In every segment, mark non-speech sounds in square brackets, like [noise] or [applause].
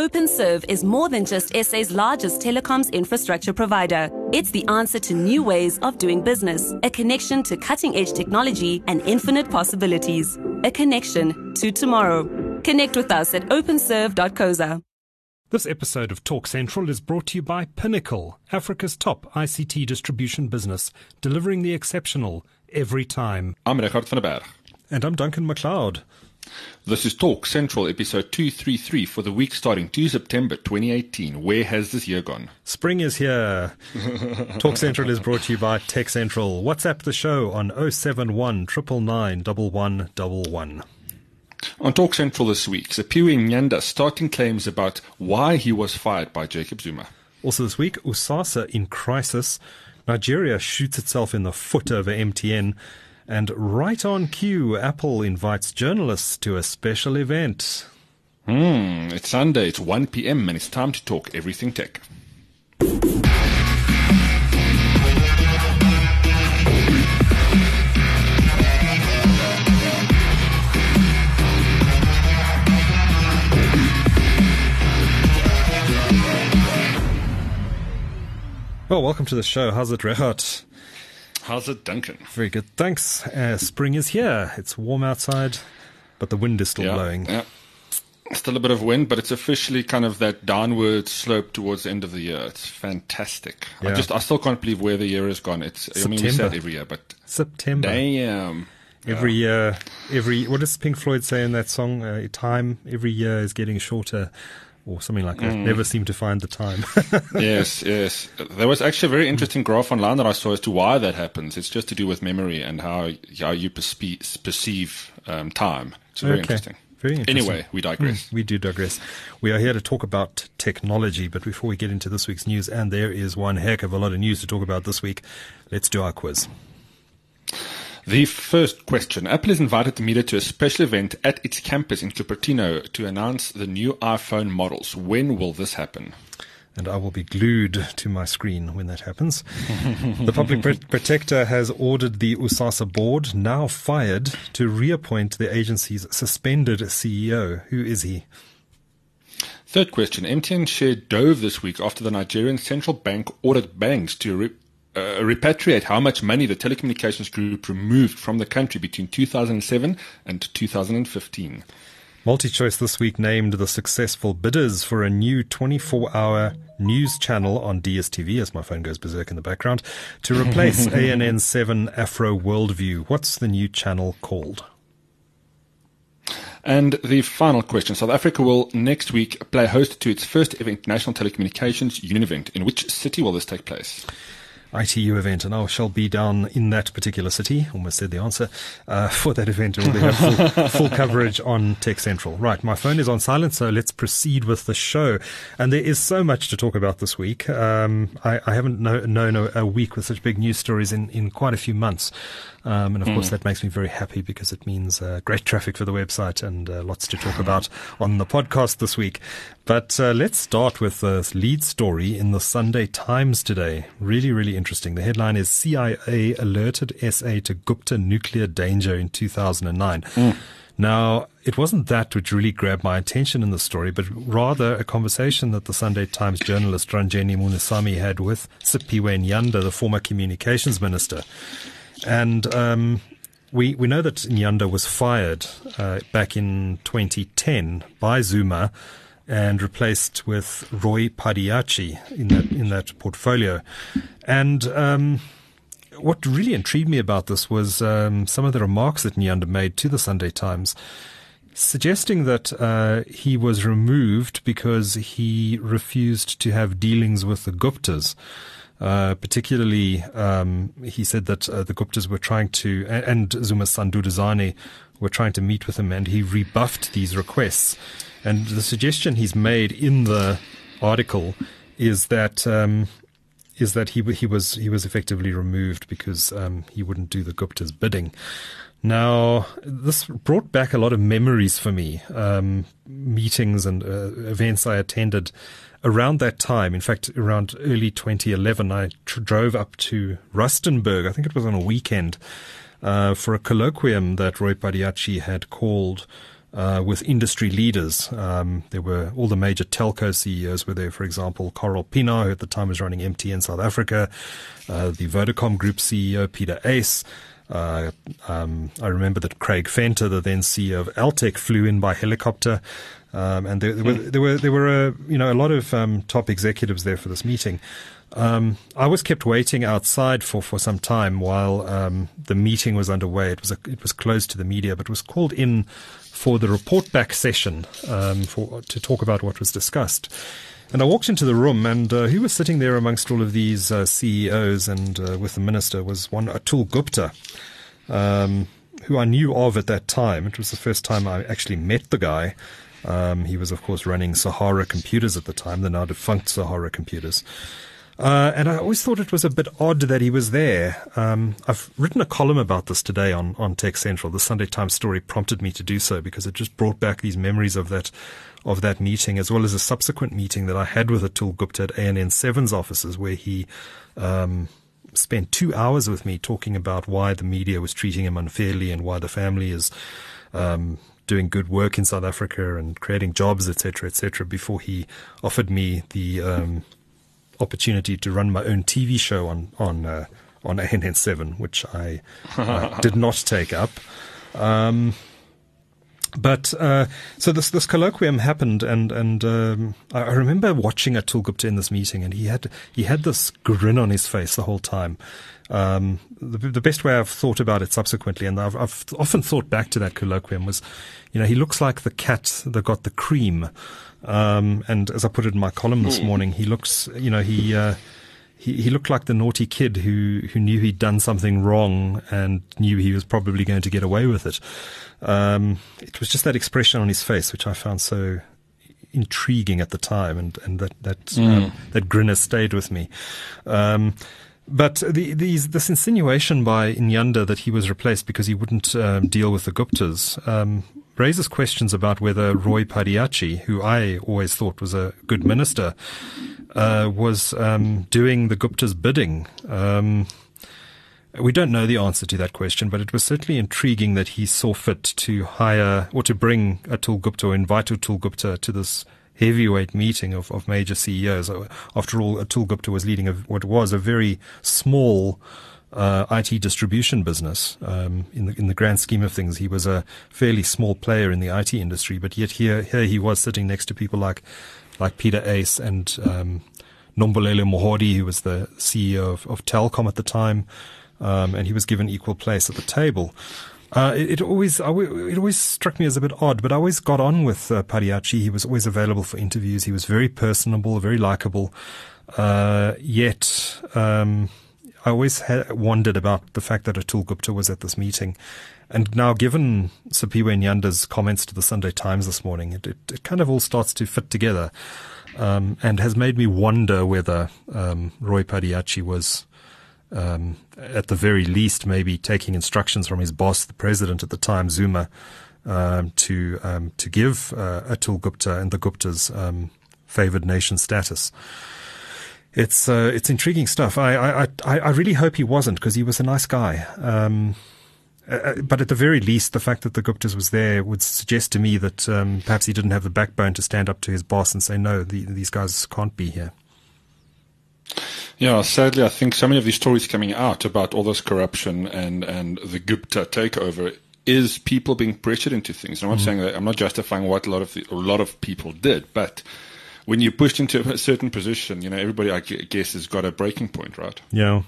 OpenServe is more than just SA's largest telecoms infrastructure provider. It's the answer to new ways of doing business, a connection to cutting edge technology and infinite possibilities, a connection to tomorrow. Connect with us at openserve.coza. This episode of Talk Central is brought to you by Pinnacle, Africa's top ICT distribution business, delivering the exceptional every time. I'm Regardt van der Berg. And I'm Duncan McLeod. This is Talk Central, episode 233 for the week starting 2 September 2018. Where has this year gone? Spring is here. [laughs] Talk Central is brought to you by Tech Central. WhatsApp the show on 071 999 on Talk Central this week, Siphiwe Nyanda starting claims about why he was fired by Jacob Zuma. Also this week, USASA in crisis. Nigeria shoots itself in the foot over MTN. And right on cue, Apple invites journalists to a special event. Hmm, it's Sunday, it's 1 p.m., and it's time to talk everything tech. Well, welcome to the show. How's it, Regardt? How's it, Duncan? Very good, thanks. Uh, spring is here. It's warm outside, but the wind is still yeah, blowing. Yeah. Still a bit of wind, but it's officially kind of that downward slope towards the end of the year. It's fantastic. Yeah. I just, I still can't believe where the year has gone. It's, September. I mean, we say it every year, but September. Damn. Every year, every what does Pink Floyd say in that song? Uh, time every year is getting shorter or something like that. Mm. Never seem to find the time. [laughs] yes, yes. There was actually a very interesting graph online that I saw as to why that happens. It's just to do with memory and how how you perceive, perceive um, time. It's very okay. interesting. Very interesting. Anyway, we digress. Mm, we do digress. We are here to talk about technology, but before we get into this week's news, and there is one heck of a lot of news to talk about this week, let's do our quiz. The first question. Apple has invited the media to a special event at its campus in Cupertino to announce the new iPhone models. When will this happen? and I will be glued to my screen when that happens. the public [laughs] protector has ordered the USASA board, now fired, to reappoint the agency's suspended CEO. Who is he? Third question. MTN share dove this week after the Nigerian central bank ordered banks to re- uh, repatriate how much money the telecommunications group removed from the country between 2007 and 2015. MultiChoice this week named the successful bidders for a new 24 hour news channel on DSTV, as my phone goes berserk in the background, to replace [laughs] ANN 7 Afro Worldview. What's the new channel called? And the final question South Africa will next week play host to its first ever international telecommunications union event. In which city will this take place? ITU event, and I shall be down in that particular city. Almost said the answer uh, [laughs] for that event, and we'll have full, [laughs] full, coverage on Tech Central. Right, my phone is on silent, so let's proceed with the show. And there is so much to talk about this week. Um, I, I, haven't know, known a, a, week with such big news stories in, in quite a few months. Um, and of mm. course, that makes me very happy because it means uh, great traffic for the website and uh, lots to talk about on the podcast this week. But uh, let's start with the lead story in the Sunday Times today. Really, really interesting. The headline is CIA alerted SA to Gupta nuclear danger in 2009. Mm. Now, it wasn't that which really grabbed my attention in the story, but rather a conversation that the Sunday Times journalist Ranjani Munusamy had with Siphiwe Nyanda, the former communications minister. And um, we we know that Nyanda was fired uh, back in 2010 by Zuma and replaced with Roy Padayachee in that in that portfolio. And um, what really intrigued me about this was um, some of the remarks that Nyanda made to the Sunday Times. Suggesting that uh, he was removed because he refused to have dealings with the Guptas. Uh, particularly, um, he said that uh, the Guptas were trying to, and, Zuma's son Duduzane were trying to meet with him, and he rebuffed these requests. And the suggestion he's made in the article is that um, is that he he was he was effectively removed because um, he wouldn't do the Gupta's bidding. Now, this brought back a lot of memories for me, um, meetings and uh, events I attended around that time, in fact, around early 2011, I tr- drove up to Rustenburg. I think it was on a weekend uh, for a colloquium that Roy Padayachee had called uh, with industry leaders. Um, there were all the major telco CEOs were there. For example, Karel Pienaar, who at the time was running MTN South Africa, uh, the Vodacom Group CEO Pieter Uys. Uh, um, I remember that Craig Venter, the then CEO of Altech, flew in by helicopter, um, and there, there, were there were there were a, you know a lot of um, top executives there for this meeting. Um, I was kept waiting outside for, for some time while um, the meeting was underway. It was a, it was closed to the media, but was called in for the report back session um, for to talk about what was discussed. And I walked into the room, and uh, who was sitting there amongst all of these uh, CEOs and uh, with the minister was one Atul Gupta, um, who I knew of at that time. It was the first time I actually met the guy. Um, he was, of course, running Sahara Computers at the time, the now defunct Sahara Computers. Uh, and I always thought it was a bit odd that he was there. Um, I've written a column about this today on, on Tech Central. The Sunday Times story prompted me to do so because it just brought back these memories of that of that meeting, as well as a subsequent meeting that I had with Atul Gupta at ANN7's offices, where he um, spent two hours with me talking about why the media was treating him unfairly and why the family is um, doing good work in South Africa and creating jobs, etc., etc. Before he offered me the um, opportunity to run my own TV show on on uh, on ANN7, which I uh, [laughs] did not take up. Um, but uh, so this this colloquium happened, and and um, I, I remember watching Atul Gupta in this meeting, and he had he had this grin on his face the whole time. Um, the, the best way I've thought about it subsequently, and I've, I've often thought back to that colloquium, was, you know, he looks like the cat that got the cream. Um, and as I put it in my column this hmm. morning, he looks, you know, he, uh, he, he looked like the naughty kid who, who knew he'd done something wrong and knew he was probably going to get away with it. Um, it was just that expression on his face, which I found so intriguing at the time, and, and that that mm. um, that grin has stayed with me. Um, but the, this insinuation by Nyanda that he was replaced because he wouldn't um, deal with the Guptas um, raises questions about whether Roy Padayachee, who I always thought was a good minister, uh, was um, doing the Gupta's bidding. Um, we don't know the answer to that question, but it was certainly intriguing that he saw fit to hire or to bring Atul Gupta or invite Atul Gupta to this heavyweight meeting of, of major CEOs. After all, Atul Gupta was leading a, what was a very small uh, IT distribution business. Um, in the in the grand scheme of things, he was a fairly small player in the IT industry, but yet here here he was sitting next to people like like Pieter Uys and um, Nombulelo Moholi, who was the CEO of, of Telkom at the time, um, and he was given equal place at the table. Uh, it, it, always it always struck me as a bit odd, but I always got on with uh, Padayachee. He was always available for interviews. He was very personable, very likable. Uh, yet, um, I always wondered about the fact that Atul Gupta was at this meeting. And now, given Siphiwe Nyanda's comments to the Sunday Times this morning, it, it, it kind of all starts to fit together um, and has made me wonder whether um, Roy Padayachee was, um, at the very least, maybe taking instructions from his boss, the president at the time, Zuma, um, to um, to give uh, Atul Gupta and the Guptas um, favored nation status it's uh, it's intriguing stuff. I, I I really hope he wasn't because he was a nice guy. Um, uh, uh, but at the very least, the fact that the Guptas was there would suggest to me that um, perhaps he didn't have the backbone to stand up to his boss and say, "No, the, these guys can't be here." Yeah, sadly, I think so many of these stories coming out about all this corruption and, and the Gupta takeover is people being pressured into things. And I'm not mm. saying that I'm not justifying what a lot of the, a lot of people did, but when you're pushed into a certain position, you know, everybody, I guess, has got a breaking point, right? Yeah.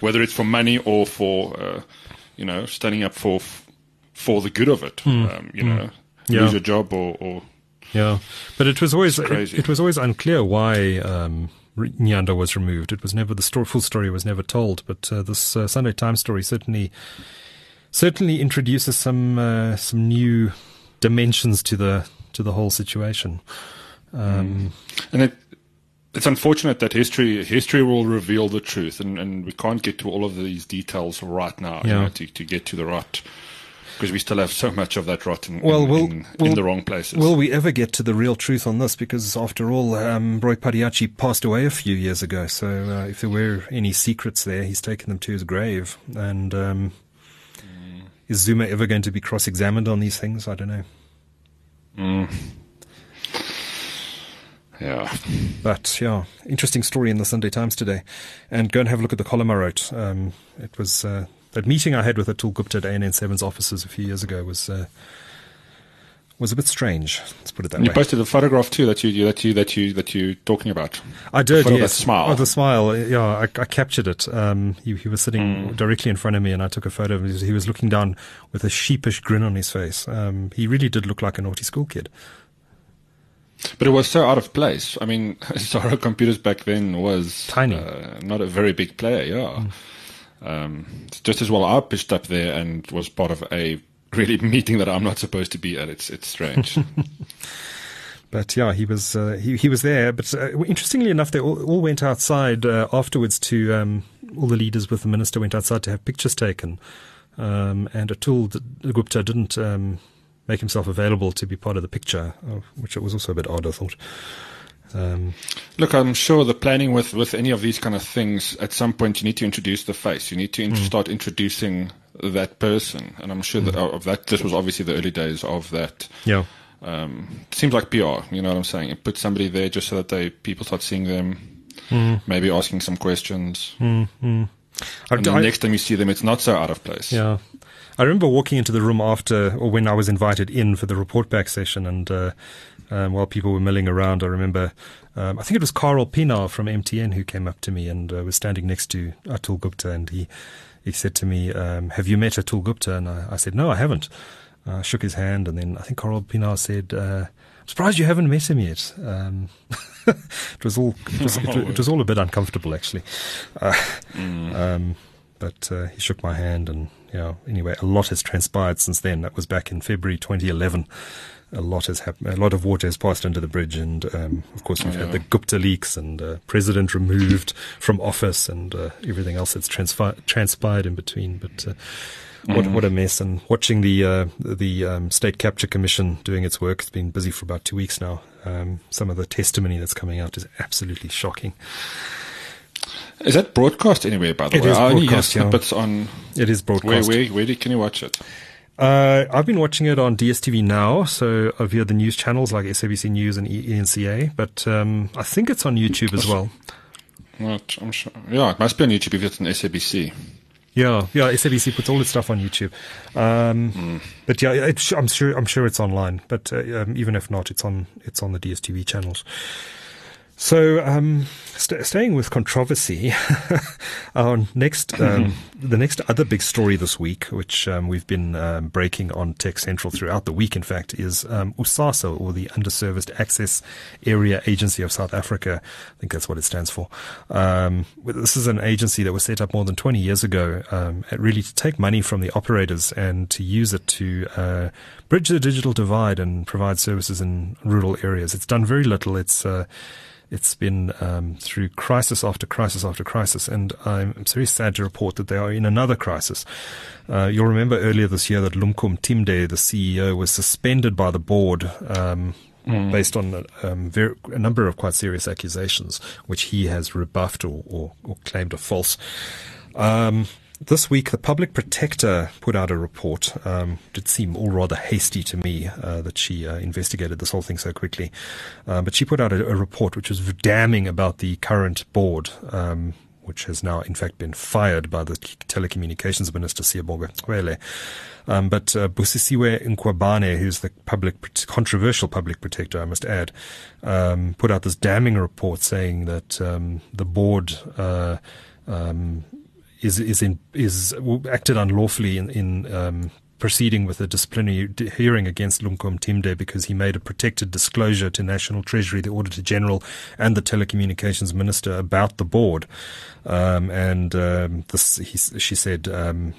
Whether it's for money or for, uh, you know, standing up for for the good of it, mm. um, you mm. know, yeah. lose your job or, or yeah. But it was always it, it, was always unclear why um, Nyanda was removed. It was never the story, full story was never told. But uh, this uh, Sunday Times story certainly certainly introduces some uh, some new dimensions to the to the whole situation. Um, and it, it's unfortunate that history history will reveal the truth, and, and we can't get to all of these details right now yeah. you know, to, to get to the rot. Because we still have so much of that rot in, well, in, we'll, in, we'll, in, the wrong places. Will we ever get to the real truth on this? Because after all, um, Roy Padayachee passed away a few years ago. So uh, if there were any secrets there, he's taken them to his grave. And um, mm. is Zuma ever going to be cross-examined on these things? I don't know. Mm. Yeah. But yeah, interesting story in the Sunday Times today. And go and have a look at the column I wrote. Um, it was uh, that meeting I had with Atul Gupta at ANN7's offices a few years ago was uh, was a bit strange. Let's put it that and way. You posted a photograph too that you that you that you that you talking about. I did. The yes. smile. Oh, the smile. Yeah, I, I captured it. Um, he, he was sitting mm. directly in front of me, and I took a photo of him. He was looking down with a sheepish grin on his face. Um, he really did look like a naughty school kid. But it was so out of place. I mean, [laughs] Sahara Computers back then was tiny, uh, not a very big player. Yeah, mm. Um, just as well I pitched up there and was part of a really [laughs] meeting that I'm not supposed to be at. It's it's strange. [laughs] but yeah, he was uh, he he was there. But uh, interestingly enough, they all, all went outside uh, afterwards to um, all the leaders with the minister went outside to have pictures taken. Um, and Atul Gupta didn't um, make himself available to be part of the picture, uh, which was also a bit odd, I thought. Um, Look, I'm sure the planning with, with any of these kind of things, at some point you need to introduce the face. You need to in- mm. start introducing that person. And I'm sure mm. that of that, this was obviously the early days of that. Yeah. Um, seems like PR, you know what I'm saying? Put somebody there just so that they people start seeing them, mm. maybe asking some questions. Mm, and the next time you see them, it's not so out of place. Yeah. I remember walking into the room after, or when I was invited in for the report back session, and uh, um, while people were milling around, I remember, um, I think it was Karel Pienaar from MTN who came up to me and uh, was standing next to Atul Gupta, and he he said to me, um, "Have you met Atul Gupta?" And I, I said, "No, I haven't." I shook his hand, and then I think Karel Pienaar said, uh, "I'm surprised you haven't met him yet." Um, [laughs] it was all it was, it, it was, all a bit uncomfortable, actually. Uh, mm. but uh, he shook my hand, and you know, anyway, a lot has transpired since then. That was back in February 2011. A lot has happened. A lot of water has passed under the bridge, and um, of course we've yeah. had the Gupta leaks and uh, president removed from office, and uh, everything else that's transfi- transpired in between. But uh, what mm. what a mess! And watching the uh, the um, State Capture Commission doing its work, it's been busy for about two weeks now. Um, some of the testimony that's coming out is absolutely shocking. Is that broadcast anywhere, by the it way? Is I only snippets yeah. on. It is broadcast. Where, where, where can you watch it? Uh, I've been watching it on DSTV now, so via the news channels like SABC News and ENCA, but um, I think it's on YouTube as well. Right, I'm sure. Yeah, it must be on YouTube if it's on SABC. Yeah, yeah. SABC puts all its stuff on YouTube, um, mm. but yeah, I'm sure I'm sure it's online. But uh, um, even if not, it's on it's on the DSTV channels. So, um, st- staying with controversy, [laughs] our next, um, the next other big story this week, which um, we've been um, breaking on Tech Central throughout the week, in fact, is um, USASA, or the Underserviced Access Area Agency of South Africa. I think that's what it stands for. Um, this is an agency that was set up more than 20 years ago, really to take money from the operators and to use it to uh, bridge the digital divide and provide services in rural areas. It's done very little. It's uh, it's been um, through crisis after crisis after crisis, and I'm very sad to report that they are in another crisis. Uh, you'll remember earlier this year that Lumko Mtimde, the CEO, was suspended by the board. Um, mm. Based on um, a number of quite serious accusations, which he has rebuffed or, or, or claimed are false. This week, the public protector put out a report. Um, it seemed all rather hasty to me uh, that she uh, investigated this whole thing so quickly. Uh, but she put out a, a, report which was damning about the current board, um, which has now, in fact, been fired by the telecommunications minister, Siyabonga Cwele. Um, but uh, Busisiwe Mkhwebane, who's the public controversial public protector, I must add, um, put out this damning report saying that um, the board uh, um, is is in is acted unlawfully in, in um, proceeding with a disciplinary hearing against Lumko Mtimde because he made a protected disclosure to National Treasury, the Auditor General, and the Telecommunications Minister about the board. Um, and um, this, he, she said, um,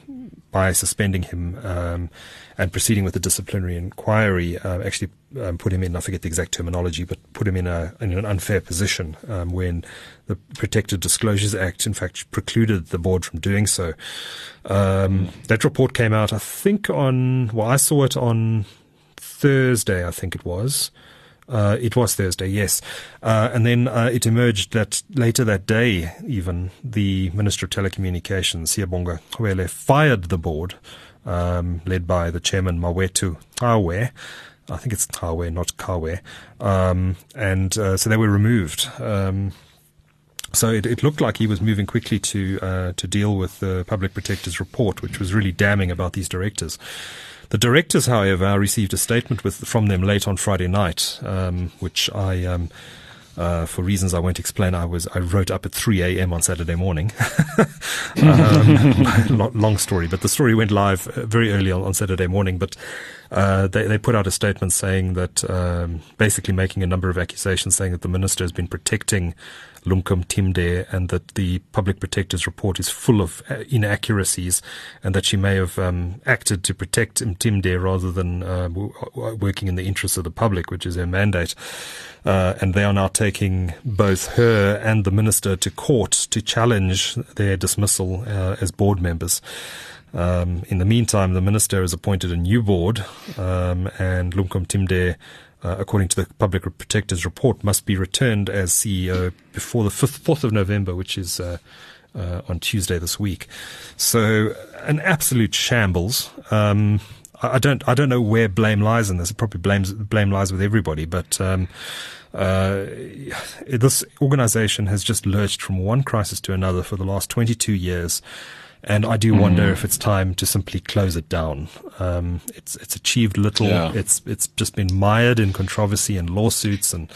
by suspending him um, and proceeding with a disciplinary inquiry, uh, actually um, put him in, I forget the exact terminology, but put him in, a, in an unfair position um, when the Protected Disclosures Act, in fact, precluded the board from doing so. Um, that report came out, I think, on, well, I saw it on Thursday, I think it was. Uh, it was Thursday, yes. Uh, and then uh, it emerged that later that day, even, the Minister of Telecommunications, Siyabonga Cwele, fired the board, um, led by the chairman, Mawethu Cawe, I think it's Kawe, not Kawe. Um, and uh, so they were removed. Um, so it, it, looked like he was moving quickly to uh, to deal with the public protector's report, which was really damning about these directors. The directors, however, received a statement with, from them late on Friday night, um, which I um, uh, for reasons I won't explain, I was I wrote up at 3 a.m. on Saturday morning. [laughs] um, [laughs] long story, but the story went live uh, very early on, on Saturday morning. But uh, they they put out a statement saying that um, basically making a number of accusations, saying that the minister has been protecting Lumko Mtimde and that the public protector's report is full of uh, inaccuracies and that she may have um, acted to protect Mtimde rather than uh, working in the interests of the public, which is her mandate. Uh, and they are now taking both her and the minister to court to challenge their dismissal uh, as board members. Um, in the meantime, the minister has appointed a new board, um, and Lumko Mtimde uh, according to the Public Protector's report, must be returned as CEO before the 5th, 4th of November, which is uh, uh, on Tuesday this week. So, an absolute shambles. Um, I don't, I don't know where blame lies in this. It probably blames, blame lies with everybody, but um, uh, this organization has just lurched from one crisis to another for the last 22 years. And I do wonder mm. if it's time to simply close it down. Um, it's it's achieved little. Yeah. It's it's just been mired in controversy and lawsuits and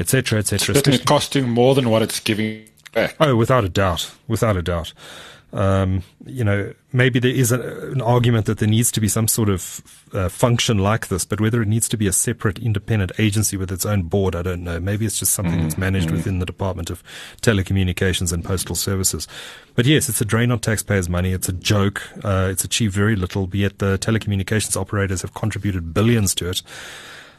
etc. etc. It's costing more than what it's giving back. Oh, without a doubt, without a doubt. Um, you know, maybe there is a, an argument that there needs to be some sort of uh, function like this, but whether it needs to be a separate independent agency with its own board, I don't know. Maybe it's just something mm that's managed mm within the Department of Telecommunications and Postal Services. But yes, it's a drain on taxpayers' money. It's a joke. Uh, it's achieved very little, be it the telecommunications operators have contributed billions to it.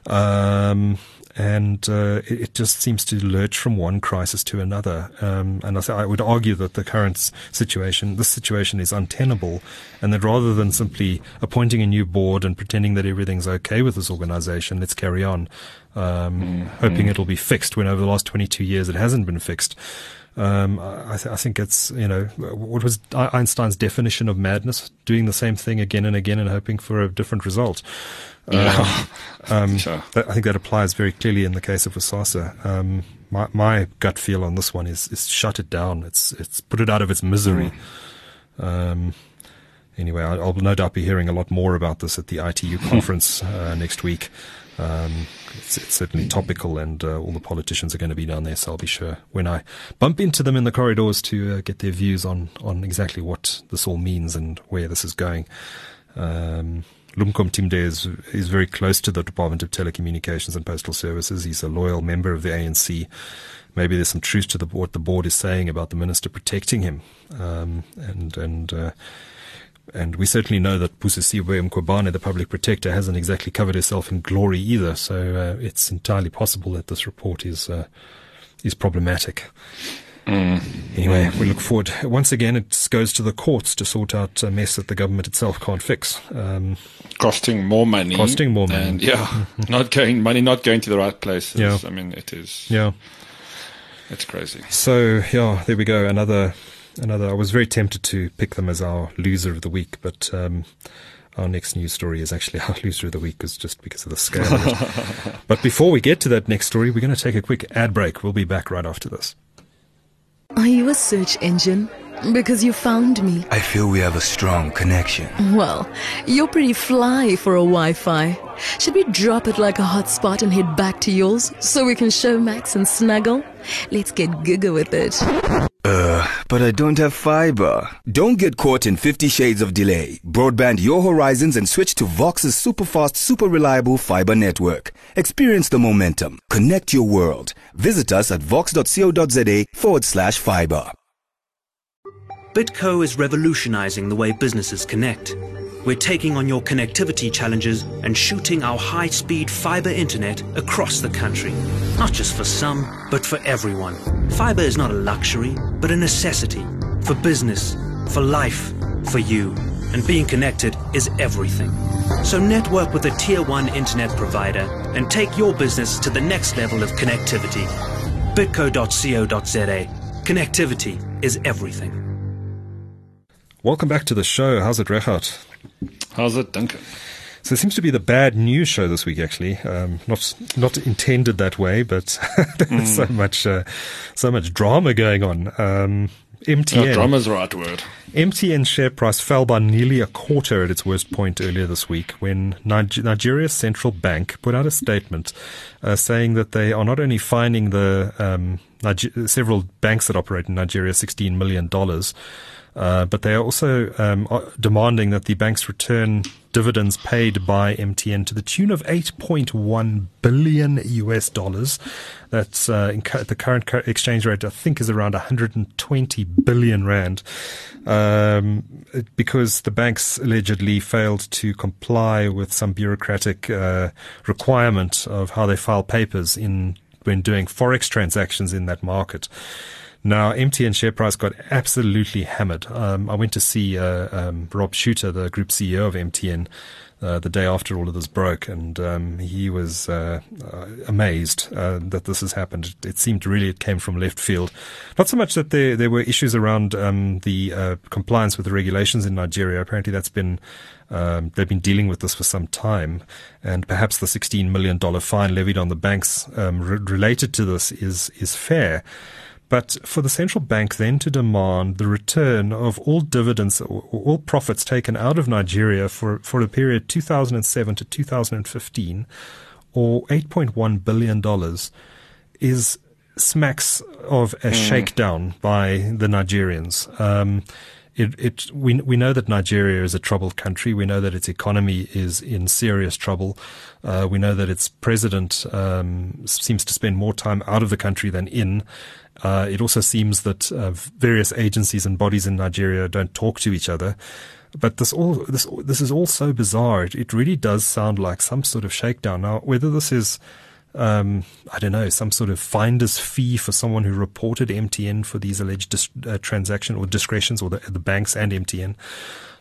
Um, and uh, it, it, just seems to lurch from one crisis to another. Um, and I, th- I, would argue that the current situation, this situation, is untenable, and that rather than simply appointing a new board and pretending that everything's okay with this organisation, let's carry on, um, mm-hmm. hoping it'll be fixed. When over the last 22 years it hasn't been fixed. Um, I, th- I, think it's you know what was Einstein's definition of madness: doing the same thing again and again and hoping for a different result. Yeah. Um, [laughs] um, sure. I think that applies very clearly in the case of USASA. Um, my, my gut feel on this one is, is shut it down. It's, it's put it out of its misery. Mm. Um, anyway, I'll, I'll, no doubt be hearing a lot more about this at the ITU [laughs] conference uh, next week. Um, it's, it's, certainly topical, and uh, all the politicians are going to be down there. So I'll be sure when I bump into them in the corridors to uh, get their views on on exactly what this all means and where this is going. Um, Lumko Mtimde is, is very close to the Department of Telecommunications and Postal Services. He's a loyal member of the ANC. Maybe there's some truth to the, what the board is saying about the minister protecting him. Um, and, and, uh, and we certainly know that Busisiwe Mkhwebane, the public protector, hasn't exactly covered herself in glory either. So uh, it's entirely possible that this report is uh, is problematic. Mm. Anyway, we look forward. Once again, it goes to the courts to sort out a mess that the government itself can't fix. Um, costing more money. Costing more money. And yeah, [laughs] not going, money not going to the right places. Yeah. I mean, it is. Yeah. It's crazy. So, yeah, there we go. Another, another, I was very tempted to pick them as our loser of the week, but, um, our next news story is actually [laughs] our loser of the week, is just because of the scale. Of [laughs] but before we get to that next story, we're going to take a quick ad break. We'll be back right after this. Are you a search engine? Because you found me. I feel we have a strong connection. Well, you're pretty fly for a Wi Fi. Should we drop it like a hotspot and head back to yours so we can Showmax and snuggle? Let's get giga with it. Uh, but I don't have fiber. Don't get caught in 50 shades of delay. Broadband your horizons and switch to Vox's super fast, super reliable fiber network. Experience the momentum. Connect your world. Visit us at vox.co.za forward slash fiber. Bitco is revolutionizing the way businesses connect. We're taking on your connectivity challenges and shooting our high speed fiber internet across the country. Not just for some, but for everyone. Fiber is not a luxury, but a necessity. For business, for life, for you. And being connected is everything. So network with a tier 1 internet provider and take your business to the next level of connectivity. bitco.co.za. Connectivity is everything. Welcome back to the show. How's it, Regardt? How's it, Duncan? So it seems to be the bad news show this week. Actually, um, not not intended that way, but [laughs] there's so much uh, so much drama going on. Um, MTN. No, drama's the right word. MTN share price fell by nearly a quarter at its worst point earlier this week when Niger- Nigeria's central bank put out a statement uh, saying that they are not only fining the um, Niger- several banks that operate in Nigeria $16 million, uh, but they are also um, demanding that the banks return dividends paid by MTN to the tune of 8.1 billion US dollars. That's uh, cu- the current exchange rate, I think, is around 120 billion rand, um, because the banks allegedly failed to comply with some bureaucratic uh, requirement of how they file papers in when doing forex transactions in that market. Now, MTN share price got absolutely hammered. Um, I went to see uh, um, Rob Shuter, the group CEO of MTN, uh, the day after all of this broke, and um, he was uh, uh, amazed uh, that this has happened. It seemed really it came from left field. Not so much that there there were issues around um, the uh, compliance with the regulations in Nigeria. Apparently, that's been um, they've been dealing with this for some time, and perhaps the $16 million fine levied on the banks um, re- related to this is is fair. But for the central bank then to demand the return of all dividends or all profits taken out of Nigeria for, for the period 2007 to 2015, or $8.1 billion, is smacks of a mm. shakedown by the Nigerians. Um, it, it, we, we know that Nigeria is a troubled country. We know that its economy is in serious trouble. Uh, we know that its president um, seems to spend more time out of the country than in. Uh, it also seems that uh, various agencies and bodies in Nigeria don't talk to each other. But this all this this is all so bizarre. It, it really does sound like some sort of shakedown. Now, whether this is um, I don't know, some sort of finder's fee for someone who reported MTN for these alleged dis- uh, transaction or discretions, or the, the banks and MTN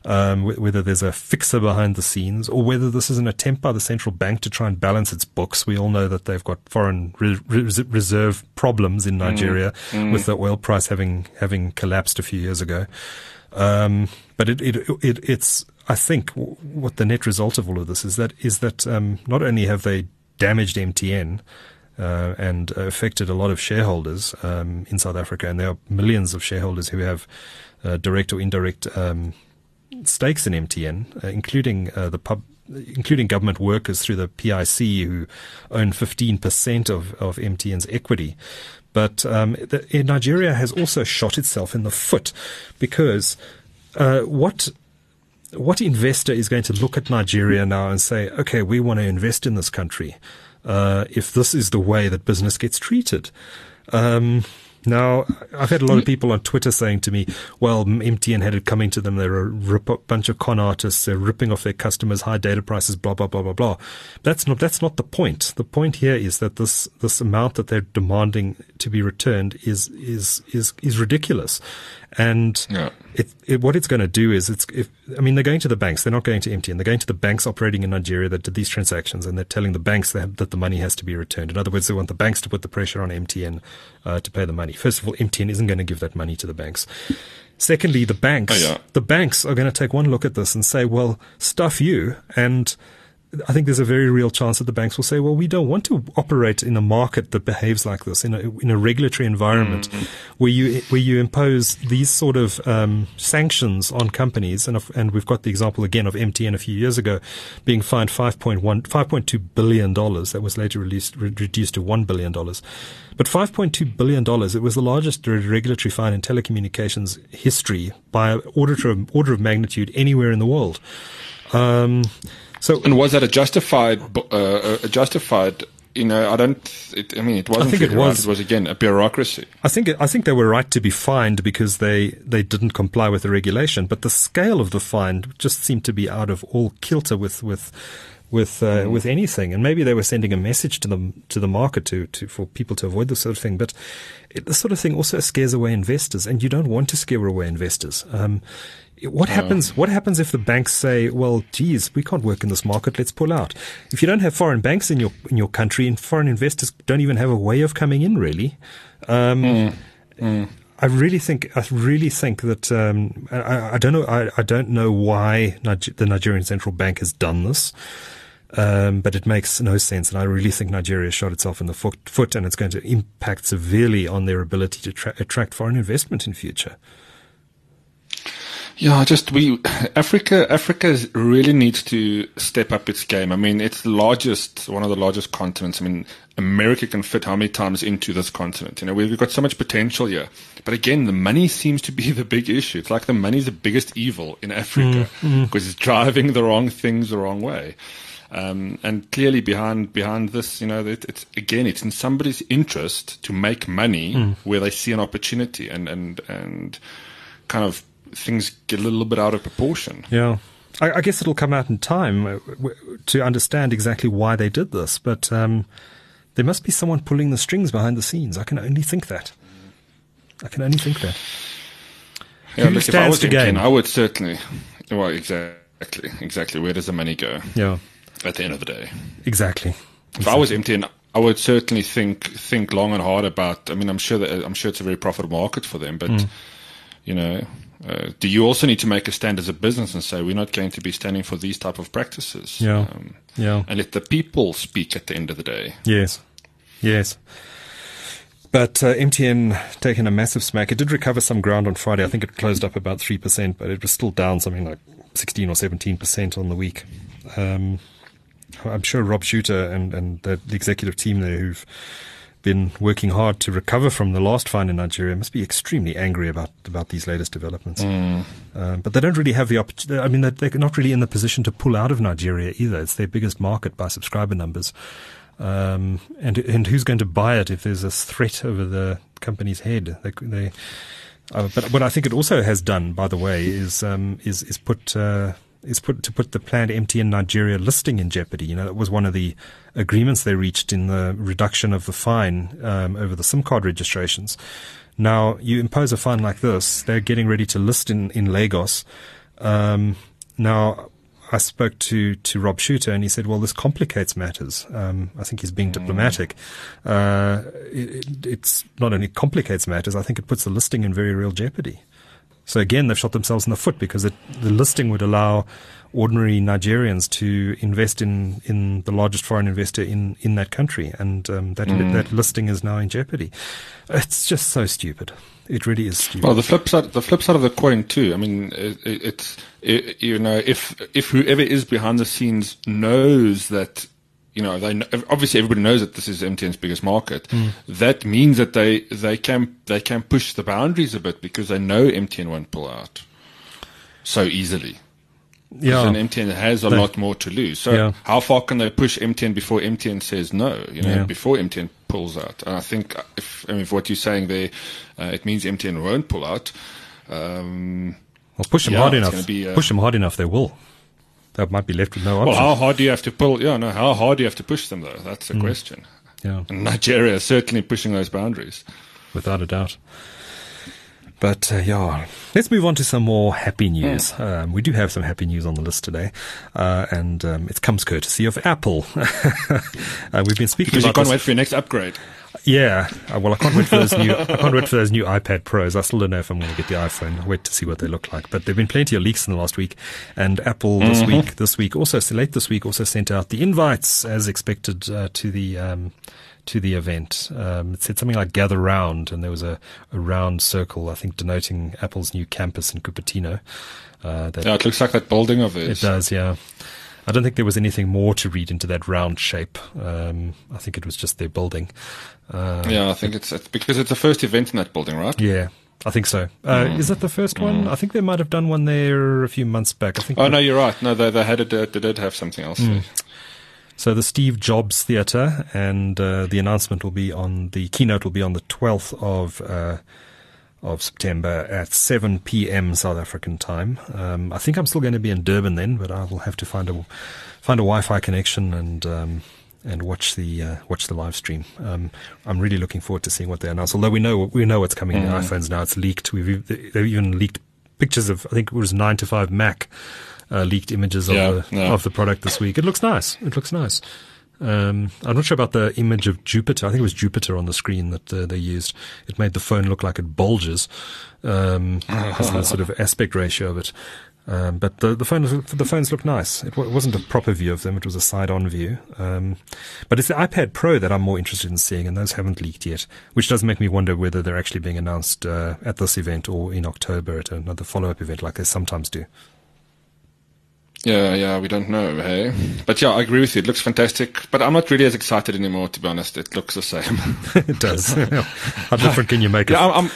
um, whether there's a fixer behind the scenes or whether this is an attempt by the central bank to try and balance its books. We all know that they've got foreign re- reserve problems in mm. Nigeria mm. Mm. with the oil price having having collapsed a few years ago. Um, but it, it, it, it's I think what the net result of all of this is that is that um, not only have they damaged MTN. Uh, and affected a lot of shareholders um, in South Africa, and there are millions of shareholders who have uh, direct or indirect um, stakes in MTN, uh, including uh, the pub, including government workers through the PIC who own 15% of, of MTN's equity. But um, the, Nigeria has also shot itself in the foot because uh, what what investor is going to look at Nigeria now and say, okay, we want to invest in this country uh, if this is the way that business gets treated? Um, now, I've had a lot of people on Twitter saying to me, well, MTN had it coming to them. They're a rip- bunch of con artists. They're ripping off their customers, high data prices, blah, blah, blah, blah, blah. That's not, that's not the point. The point here is that this, this amount that they're demanding to be returned is, is, is, is ridiculous. And yeah. it, it, what it's going to do is it's, if, I mean, they're going to the banks. They're not going to MTN. They're going to the banks operating in Nigeria that did these transactions and they're telling the banks that, that the money has to be returned. In other words, they want the banks to put the pressure on MTN uh, to pay the money. First of all, MTN isn't going to give that money to the banks. Secondly, the banks, oh, yeah. the banks are going to take one look at this and say, well, stuff you and I think there's a very real chance that the banks will say, well, we don't want to operate in a market that behaves like this, in a, in a regulatory environment mm-hmm. where you where you impose these sort of um, sanctions on companies. And, and we've got the example again of MTN a few years ago being fined 5.1, $5.2 billion. That was later released, re- reduced to $1 billion. But $5.2 billion, it was the largest regulatory fine in telecommunications history by order of, order of magnitude anywhere in the world. Um, so, and was that a justified, uh, a justified? You know, I don't. It, I mean, it wasn't. I think it was. It was again a bureaucracy. I think. I think they were right to be fined because they they didn't comply with the regulation. But the scale of the fine just seemed to be out of all kilter with with with uh, mm. with anything. And maybe they were sending a message to them to the market to, to for people to avoid this sort of thing. But it, this sort of thing also scares away investors, and you don't want to scare away investors. Um, what happens? What happens if the banks say, "Well, geez, we can't work in this market. Let's pull out." If you don't have foreign banks in your in your country, and foreign investors don't even have a way of coming in, really, um, mm. Mm. I really think I really think that um, I, I, don't know I, I don't know why Niger- the Nigerian central bank has done this. Um, but it makes no sense. And I really think Nigeria shot itself in the foot, foot and it's going to impact severely on their ability to tra- attract foreign investment in future. Yeah, just we [laughs] Africa Africa really needs to step up its game. I mean, it's the largest, one of the largest continents. I mean, America can fit how many times into this continent? You know, we've got so much potential here. But again, the money seems to be [laughs] the big issue. It's like the money's the biggest evil in Africa mm, because it's driving the wrong things the wrong way. Um, and clearly behind behind this, you know, it, it's again, it's in somebody's interest to make money mm. where they see an opportunity, and and and kind of things get a little bit out of proportion. Yeah. I, I guess it'll come out in time uh, to understand exactly why they did this, but um, there must be someone pulling the strings behind the scenes. I can only think that. I can only think that. Yeah, Who look, stands if I was to gain? I would certainly. Well, exactly, exactly. Where does the money go? Yeah at the end of the day. Exactly. If exactly. I was MTN, I would certainly think think long and hard about. I mean, I'm sure that I'm sure it's a very profitable market for them, but mm. you know, uh, do you also need to make a stand as a business and say we're not going to be standing for these type of practices? Yeah, um, yeah, and let the people speak at the end of the day. Yes, yes. But uh, MTN taking a massive smack. It did recover some ground on Friday. I think it closed up about three percent, but it was still down something like sixteen or seventeen percent on the week. Um, I'm sure Rob Shuter and, and the, the executive team there who've been working hard to recover from the last fine in Nigeria must be extremely angry about about these latest developments. Mm. Um, but they don't really have the opportunity. I mean, they're, they're, not really in the position to pull out of Nigeria either. It's their biggest market by subscriber numbers. Um, and and who's going to buy it if there's a threat over the company's head? They, they uh, but what I think it also has done, by the way, is um, is is put uh, is put to put the planned MTN Nigeria listing in jeopardy. You know, that was one of the agreements they reached in the reduction of the fine um, over the SIM card registrations. Now, you impose a fine like this, they're getting ready to list in in Lagos. Um, now, I spoke to, to Rob Shuter and he said, well, this complicates matters. Um, I think he's being mm. diplomatic. Uh, it, it's not only complicates matters, I think it puts the listing in very real jeopardy. So again, they've shot themselves in the foot because it, the listing would allow ordinary Nigerians to invest in, in the largest foreign investor in, in that country, and um, that mm. that listing is now in jeopardy. It's just so stupid. It really is stupid. Well, the flip side, the flip side of the coin too. I mean, it, it, it's it, you know, if if whoever is behind the scenes knows that you know, they obviously everybody knows that this is MTN's biggest market. Mm. That means that they they can they can push the boundaries a bit because they know MTN won't pull out so easily. Yeah, and MTN has a they, lot more to lose. So yeah. how far can they push MTN before MTN says no? You know, yeah. before MTN pulls out. And I think if I mean if what you're saying there, uh, it means MTN won't pull out. Um, well, push them yeah, hard enough. Be, uh, push them hard enough, they will that might be left with no option. Well, how hard do you have to pull? Yeah, no, how hard do you have to push them though? That's the mm. question. Yeah, and Nigeria is certainly pushing those boundaries, without a doubt. But uh, yeah, let's move on to some more happy news. Mm. Um, we do have some happy news on the list today, uh, and um, it comes courtesy of Apple. [laughs] uh, we've been speaking because about you can't wait for your next upgrade. Yeah, uh, well, I can't wait for those new. I can't wait for those new iPad Pros. I still don't know if I'm going to get the iPhone. I'll wait to see what they look like. But there've been plenty of leaks in the last week, and Apple this mm-hmm. week, this week also late this week also sent out the invites as expected uh, to the. Um, to the event. Um, it said something like gather round, and there was a, a round circle, I think, denoting Apple's new campus in Cupertino. Uh, that, yeah, it looks like that building of it. It does, yeah. I don't think there was anything more to read into that round shape. Um, I think it was just their building. Uh, yeah, I think it's, it's, because it's the first event in that building, right? Yeah. I think so. Uh, mm. Is that the first one? Mm. I think they might have done one there a few months back. I think. Oh no, you're right. No, they they had it. They did have something else. Mm. So the Steve Jobs Theatre, and uh, the announcement will be on the keynote will be on the 12th of uh, of September at 7 p.m. South African time. Um, I think I'm still going to be in Durban then, but I will have to find a find a Wi-Fi connection and um, and watch the uh, watch the live stream. Um, I'm really looking forward to seeing what they announce. Although we know we know what's coming mm. in the iPhones now. It's leaked. We've they've even leaked pictures of I think it was nine to five Mac uh, leaked images yeah, of the yeah. of the product this week. It looks nice. It looks nice. Um, I'm not sure about the image of Jupiter. I think it was Jupiter on the screen that uh, they used. It made the phone look like it bulges um, [laughs] because of the sort of aspect ratio of it. Um, but the the phones the phones look nice. It, w- it wasn't a proper view of them; it was a side-on view. Um, but it's the iPad Pro that I'm more interested in seeing, and those haven't leaked yet, which does make me wonder whether they're actually being announced uh, at this event or in October at another follow-up event, like they sometimes do. Yeah, yeah, we don't know, hey. But yeah, I agree with you. It looks fantastic, but I'm not really as excited anymore. To be honest, it looks the same. [laughs] it does. [laughs] How different can you make it? Yeah, I'm, I'm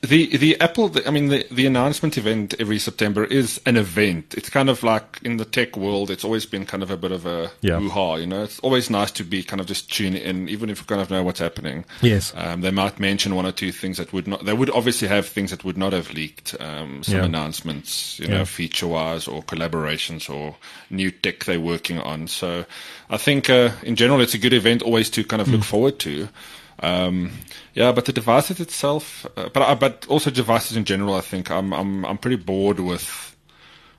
the the Apple, I mean, the, the announcement event every September is an event. It's kind of like in the tech world, it's always been kind of a bit of a Yeah. hoo-ha, you know. It's always nice to be kind of just tune in, even if you kind of know what's happening. Yes. Um, they might mention one or two things that would not, they would obviously have things that would not have leaked, um, some Yeah. announcements, you Yeah. know, feature-wise or collaborations or new tech they're working on. So I think, uh, in general, it's a good event always to kind of Mm. look forward to. Um, yeah, but the devices itself, uh, but I, but also devices in general, I think I'm I'm I'm pretty bored with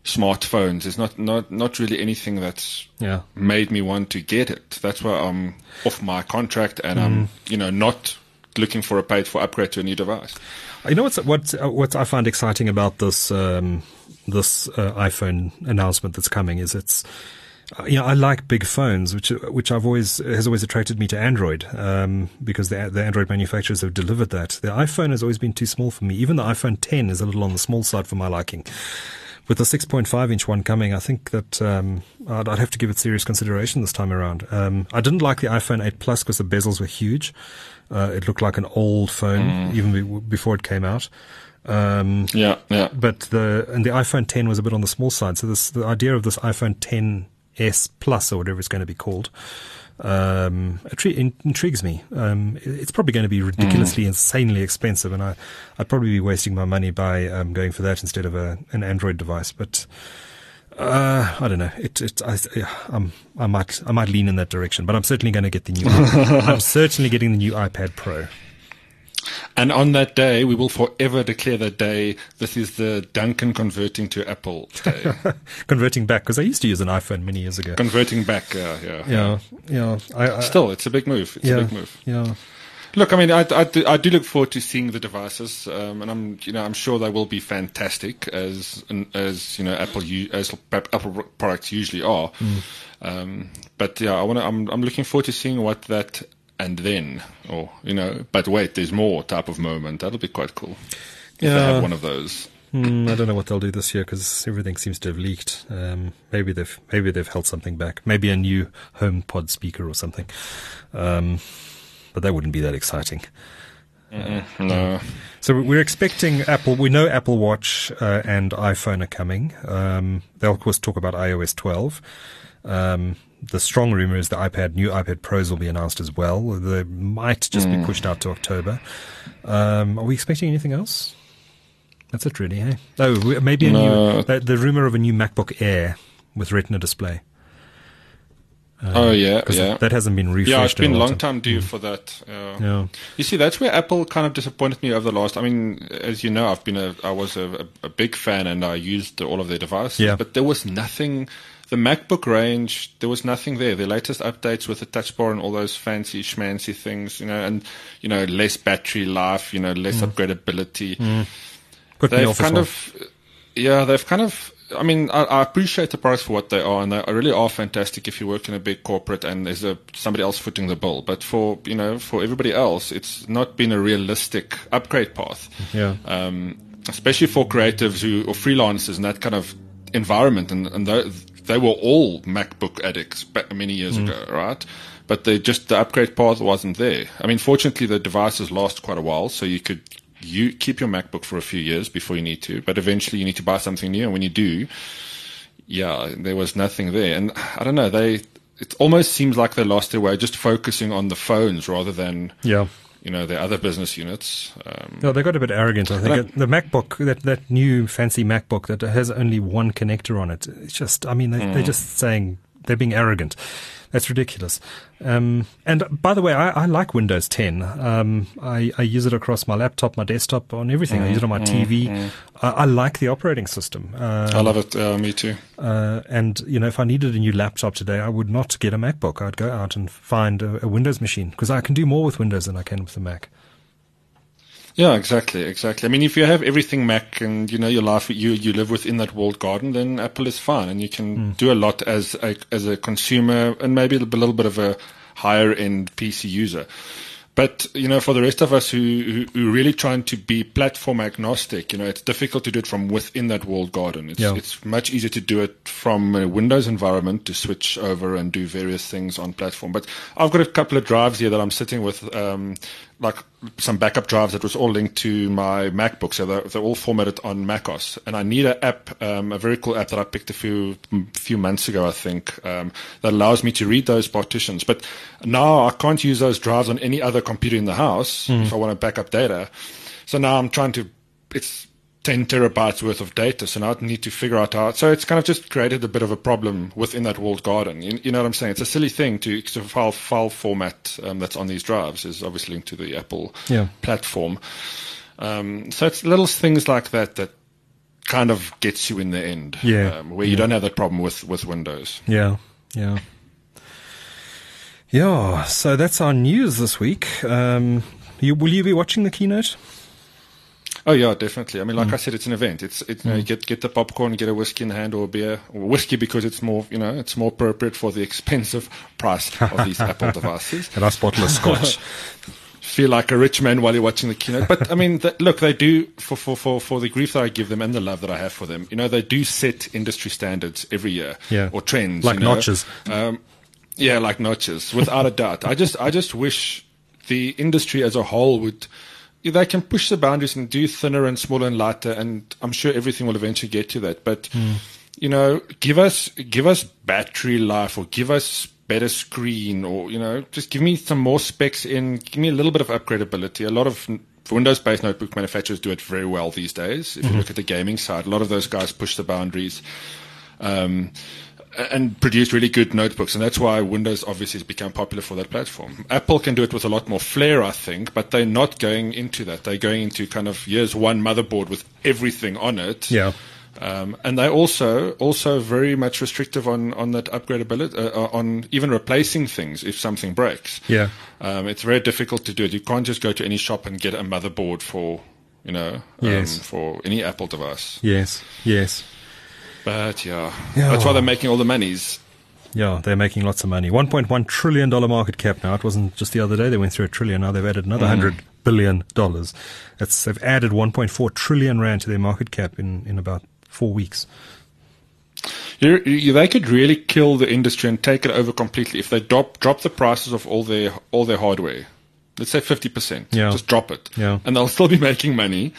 smartphones. It's not not not really anything that's Yeah. made me want to get it. That's why I'm off my contract and I'm Mm. you know not looking for a paid for upgrade to a new device. You know what's what what I find exciting about this um, this uh, iPhone announcement that's coming is it's uh, you know I like big phones which which I've always has always attracted me to Android um, because the the Android manufacturers have delivered that. The iPhone has always been too small for me. Even the iPhone 10 is a little on the small side for my liking. With the 6.5 inch one coming, I think that um, I'd, I'd have to give it serious consideration this time around. Um, I didn't like the iPhone 8 Plus because the bezels were huge. Uh, it looked like an old phone even be- before it came out. Um, Yeah, yeah. but the and the iPhone 10 was a bit on the small side. So this the idea of this iPhone 10s Plus or whatever it's going to be called um, intri- intrigues me. Um, it's probably going to be ridiculously, insanely expensive, and I I'd probably be wasting my money by um, going for that instead of a, an Android device. But uh, I don't know. It, it, I, I'm, I might, I might lean in that direction, but I'm certainly going to get the new. [laughs] I'm certainly getting the new iPad Pro. And on that day, we will forever declare that day. This is the Duncan converting to Apple day. [laughs] Converting back because I used to use an iPhone many years ago. converting back, uh, yeah. Yeah, yeah. I, I, Still, it's a big move. It's yeah, a big move. yeah. Look, I mean, I, I, do, I do look forward to seeing the devices, um, and I'm, you know, I'm sure they will be fantastic as, as you know, Apple, as Apple products usually are. Mm. Um, but yeah, I want to. I'm, I'm looking forward to seeing what that and then, or you know, but wait, there's more type of moment. That'll be quite cool. They Yeah. have one of those. Hmm, I don't know what they'll do this year because everything seems to have leaked. Um, maybe they've maybe they've held something back. Maybe a new HomePod speaker or something. Um, but that wouldn't be that exciting. No. So we're expecting Apple. We know Apple Watch uh, and iPhone are coming. Um, they'll of course talk about iOS 12. Um, the strong rumor is the iPad, new iPad Pros will be announced as well. They might just be mm. pushed out to October. Um, are we expecting anything else? That's it, really. Hey, oh, maybe a No. new the, the rumor of a new MacBook Air with Retina display. Uh, oh yeah, yeah. that hasn't been refreshed. Yeah, it's been a long time due mm. for that. Yeah. Yeah. You see, that's where Apple kind of disappointed me over the last. I mean, as you know, I've been a, I was a, a, a big fan, and I used all of their devices. Yeah. But there was nothing. The MacBook range, there was nothing there. The latest updates with the touch bar and all those fancy schmancy things, you know, and you know, less battery life, you know, less Mm. upgradability. Put They've kind well. of, yeah, they've kind of. I mean, I, I appreciate the products for what they are, and they really are fantastic if you work in a big corporate and there's a somebody else footing the bill. But for you know, for everybody else, it's not been a realistic upgrade path. Yeah. Um, especially for creatives who or freelancers in that kind of environment, and and they, they were all MacBook addicts many years mm. ago, right? But they just the upgrade path wasn't there. I mean, fortunately, the devices last quite a while, so you could you keep your MacBook for a few years before you need to. But eventually, you need to buy something new, and when you do, yeah, there was nothing there. And I don't know, they it almost seems like they lost their way, just focusing on the phones rather than Yeah. You know their other business units. Um, No, they got a bit arrogant. I think. The MacBook, that that new fancy MacBook that has only one connector on it. It's just, I mean, they, Mm. they're just saying they're being arrogant. That's ridiculous. Um, and by the way, I, I like Windows 10. Um, I, I, use it across my laptop, my desktop, on everything. Mm, I use it on my mm, TV. Mm. I, I, like the operating system. Uh, I love it. Uh, me too. Uh, and you know, if I needed a new laptop today, I would not get a MacBook. I'd go out and find a, a Windows machine because I can do more with Windows than I can with the Mac. Yeah, exactly, exactly. I mean, if you have everything Mac and you know your life, you you live within that walled garden, then Apple is fine, and you can mm. do a lot as a as a consumer and maybe a little bit of a higher end PC user. But you know, for the rest of us who, who, who really trying to be platform agnostic, you know, it's difficult to do it from within that walled garden. It's, yeah. it's much easier to do it from a Windows environment to switch over and do various things on platform. But I've got a couple of drives here that I'm sitting with. Um, like some backup drives that was all linked to my MacBook, so they're, they're all formatted on macOS. And I need an app, um, a very cool app that I picked a few few months ago, I think, um, that allows me to read those partitions. But now I can't use those drives on any other computer in the house mm. if I want to back up data. So now I'm trying to. It's 10 terabytes worth of data. So now I need to figure out how. So it's kind of just created a bit of a problem within that walled garden. You, you know what I'm saying? It's a silly thing to, to file file format um, that's on these drives is obviously linked to the Apple yeah. platform. Um, so it's little things like that that kind of gets you in the end. Yeah. Um, where you yeah. don't have that problem with, with Windows. Yeah. Yeah. Yeah. So that's our news this week. Um, you, will you be watching the keynote? Oh yeah, definitely. I mean, like mm. I said, it's an event. It's it, you, know, you mm. get get the popcorn, get a whiskey in hand or a beer, or whiskey because it's more you know it's more appropriate for the expensive price of these [laughs] Apple devices. And a bottle of scotch. [laughs] Feel like a rich man while you're watching the keynote. But I mean, look, they do for, for for for the grief that I give them and the love that I have for them. You know, they do set industry standards every year, yeah. or trends, like you know? notches. Um, yeah, like notches, without a doubt. I just I just wish the industry as a whole would they can push the boundaries and do thinner and smaller and lighter, and I'm sure everything will eventually get to that. But mm. you know, give us give us battery life, or give us better screen, or you know, just give me some more specs in. Give me a little bit of upgradability. A lot of Windows-based notebook manufacturers do it very well these days. If mm-hmm. you look at the gaming side, a lot of those guys push the boundaries. Um, and produce really good notebooks. And that's why Windows obviously has become popular for that platform. Apple can do it with a lot more flair, I think, but they're not going into that. They're going into kind of here's one motherboard with everything on it. Yeah. Um, and they also also very much restrictive on on that upgradability, uh, uh, on even replacing things if something breaks. Yeah, um, it's very difficult to do it. You can't just go to any shop and get a motherboard for you know um, yes. for any Apple device. Yes, yes. But yeah, yeah. that's why they're making all the monies. Yeah, they're making lots of money. $1.1 trillion market cap now. It wasn't just the other day they went through a trillion. Now they've added another mm. $100 billion. It's, they've added 1.4 trillion rand to their market cap in, in about four weeks. You, you, they could really kill the industry and take it over completely if they drop drop the prices of all their all their hardware. Let's say fifty percent. Yeah. Just drop it. Yeah. And they'll [laughs] still be making money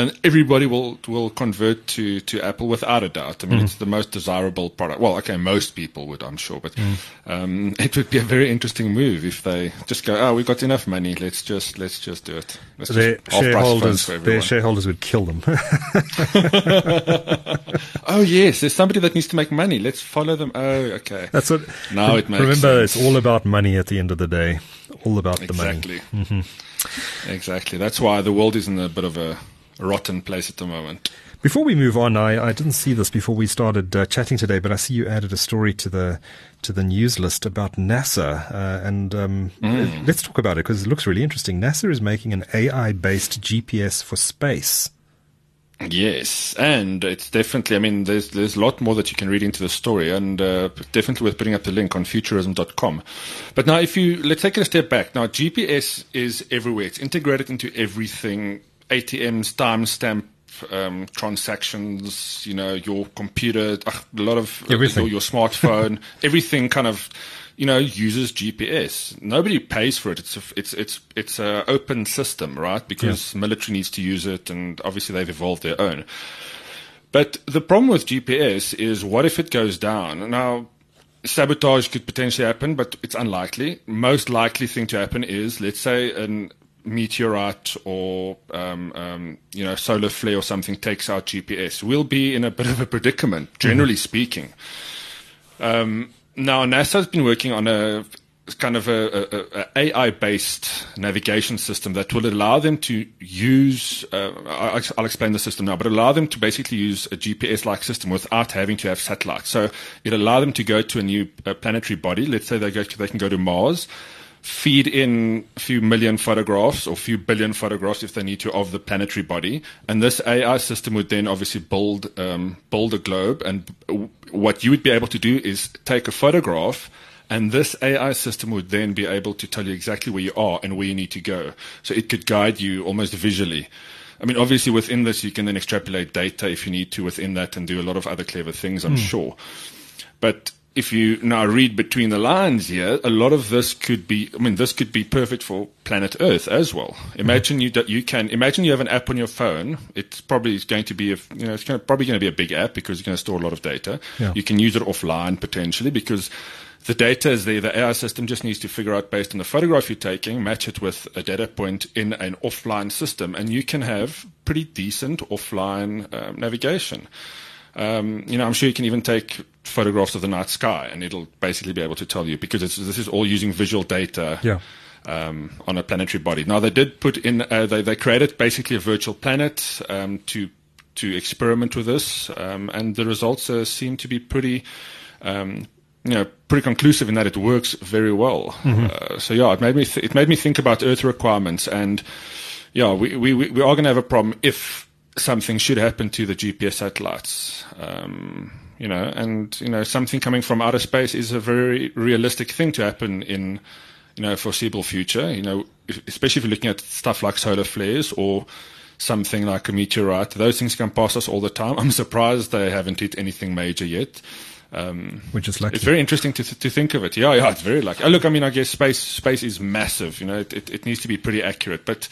and everybody will will convert to to Apple without a doubt. I mean, mm. it's the most desirable product. Well, okay, most people would, I'm sure, but mm. um, [laughs] it would be a very interesting move if they just go, "Oh, we've got enough money. Let's just let's just do it." Let's their shareholders, their shareholders would kill them. [laughs] oh yes, there's somebody that needs to make money. Let's follow them. Oh, okay. That's what. Now it makes. Remember, sense. it's all about money at the end of the day. All about exactly. the money. Mm-hmm. Exactly. That's why the world is in a bit of a rotten place at the moment. Before we move on, I, I didn't see this before we started uh, chatting today, but I see you added a story to the to the news list about NASA, uh, and um, mm. let's talk about it because it looks really interesting. NASA is making an AI based GPS for space. Yes, and it's definitely. I mean, there's there's a lot more that you can read into the story, and uh, definitely worth putting up the link on futurism.com. But now, if you let's take it a step back. Now, GPS is everywhere. It's integrated into everything ATMs, timestamp um, transactions, you know, your computer, a lot of everything. Your, your smartphone, [laughs] everything kind of, you know, uses GPS. Nobody pays for it. It's a, it's it's it's a open system, right? Because yeah. military needs to use it, and obviously they've evolved their own. But the problem with GPS is, what if it goes down? Now, sabotage could potentially happen, but it's unlikely. Most likely thing to happen is, let's say, an meteorite or um, um, you know solar flare or something takes out GPS, we'll be in a bit of a predicament, generally mm-hmm. speaking. Um, now NASA's been working on a kind of a, a, a AI-based navigation system that will allow them to use. Uh, I'll, I'll, explain the system now, but allow them to basically use a GPS-like system without having to have satellites. So it allow them to go to a new uh, planetary body. Let's say they go, to, they can go to Mars. Feed in a few million photographs or a few billion photographs if they need to of the planetary body, and this AI system would then obviously build um, build a globe. And what you would be able to do is take a photograph and this AI system would then be able to tell you exactly where you are and where you need to go. So it could guide you almost visually. I mean, obviously within this, you can then extrapolate data if you need to within that and do a lot of other clever things, I'm mm. sure. But if you now read between the lines here, a lot of this could be, I mean, this could be perfect for planet Earth as well. Imagine mm-hmm. you, you can, imagine you have an app on your phone. It's probably going to be a, you know, it's going to, probably going to be a big app because you're going to store a lot of data. Yeah. You can use it offline potentially because the data is there. The AI system just needs to figure out based on the photograph you're taking, match it with a data point in an offline system, and you can have pretty decent offline um, navigation. Um, you know, I'm sure you can even take photographs of the night sky, and it'll basically be able to tell you because this is all using visual data. Yeah. Um, on a planetary body. Now they did put in, uh, they, they created basically a virtual planet um, to to experiment with this, um, and the results uh, seem to be pretty um, you know pretty conclusive in that it works very well. Mm-hmm. Uh, so yeah, it made me th- it made me think about Earth requirements, and yeah, we we we are going to have a problem if something should happen to the GPS satellites. Um, you know, and you know something coming from outer space is a very realistic thing to happen in you know foreseeable future. You know, especially if you're looking at stuff like solar flares or something like a meteorite. Those things can pass us all the time. I'm [laughs] surprised they haven't hit anything major yet. Um, Which is lucky. It's very interesting to, to think of it. Yeah, yeah, it's very lucky. Oh, look, I mean, I guess space space is massive. You know, it, it, it needs to be pretty accurate, but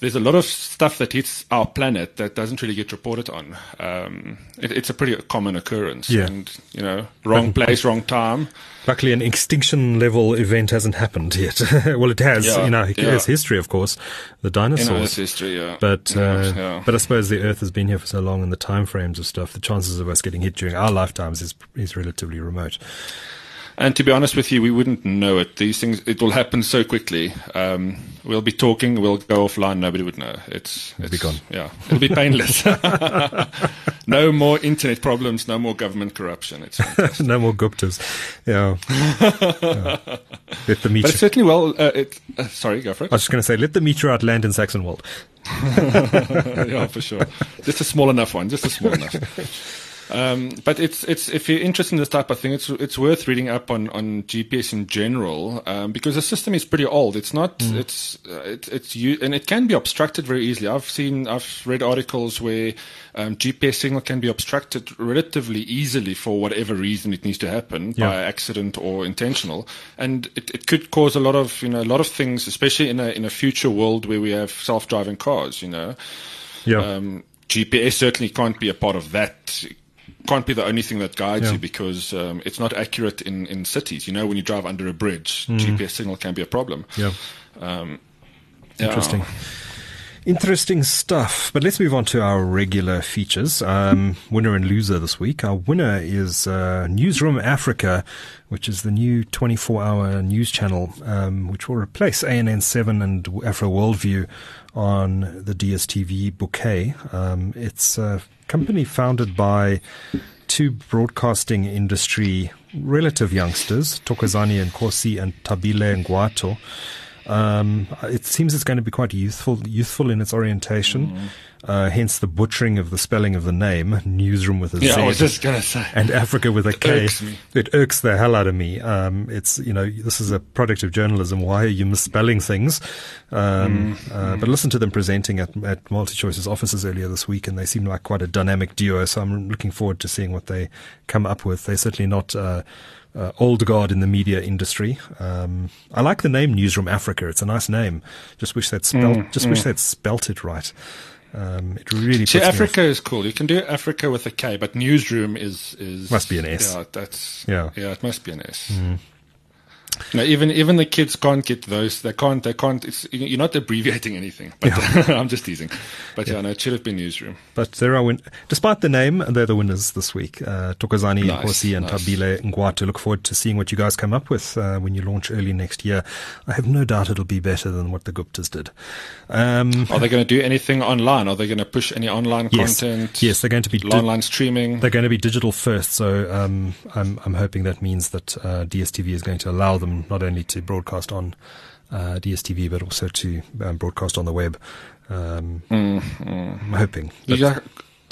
there's a lot of stuff that hits our planet that doesn't really get reported on. Um, it, it's a pretty common occurrence. Yeah. And, you know, wrong place, wrong time. Luckily, an extinction level event hasn't happened yet. [laughs] well, it has, yeah, you know, it yeah. has history, of course, the dinosaurs. history, yeah. But, uh, yeah. but I suppose the Earth has been here for so long and the time frames of stuff, the chances of us getting hit during our lifetimes is, is relatively remote. And to be honest with you, we wouldn't know it. These things, it will happen so quickly. Um, we'll be talking, we'll go offline, nobody would know. It's, it'll be gone. Yeah, it'll be painless. [laughs] no more internet problems, no more government corruption. It's [laughs] no more Guptas. Yeah. yeah. [laughs] Let the meteor- but certainly well. Uh, it, uh, sorry, go for it. I was just going to say, let the meteorite land in Saxonwold. yeah, for sure. Just a small enough one. Just a small enough. Um, but it's it's if you're interested in this type of thing, it's it's worth reading up on, on GPS in general um, because the system is pretty old. It's not mm. it's uh, it, it's you and it can be obstructed very easily. I've seen I've read articles where um, GPS signal can be obstructed relatively easily for whatever reason it needs to happen yeah. by accident or intentional, and it, it could cause a lot of you know a lot of things, especially in a in a future world where we have self driving cars. You know, yeah. Um, GPS certainly can't be a part of that can't be the only thing that guides yeah. you because um, it's not accurate in, in cities. You know, when you drive under a bridge, mm. GPS signal can be a problem. Yeah. Um, Interesting. Yeah. Interesting stuff. But let's move on to our regular features. Um, winner and loser this week. Our winner is uh, Newzroom Afrika, which is the new 24 hour news channel, um, which will replace ANN7 and Afro Worldview on the DSTV bouquet. Um, it's a company founded by two broadcasting industry relative youngsters, Thokozani Nkosi and Thabile Ngwato. Um, it seems it's going to be quite youthful, youthful in its orientation. Mm. Uh, hence the butchering of the spelling of the name, newsroom with a yeah, Z. I was just gonna say. And Africa with a it K. Irks it irks the hell out of me. Um, it's, you know, this is a product of journalism. Why are you misspelling things? Um, mm, uh, mm. But listen to them presenting at, at MultiChoice's offices earlier this week, and they seem like quite a dynamic duo. So I'm looking forward to seeing what they come up with. They're certainly not, uh, uh, old guard in the media industry. Um, I like the name Newsroom Africa. It's a nice name. Just wish that spelt. Mm, just mm. wish they'd spelt it right. Um, it really. See, Africa is cool. You can do Africa with a K, but Newsroom is is must be an S. Yeah, that's yeah, yeah. It must be an S. Mm. No, even even the kids can't get those. They can't. They can't. It's, you're not abbreviating anything. But [laughs] I'm just teasing. But yeah. yeah, no, it should have been newsroom. But there are, win- despite the name, they're the winners this week. Uh, Thokozani Nice, Nkosi and nice. Thabile Ngwato. Look forward to seeing what you guys come up with uh, when you launch early next year. I have no doubt it'll be better than what the Guptas did. Um, Are they going to do anything online? Are they going to push any online Yes. content? Yes, they're going to be di- online streaming. They're going to be digital first, so um, I'm I'm hoping that means that uh, DSTV is going to allow them not only to broadcast on uh, DSTV but also to um, broadcast on the web. Um, I'm hoping. But-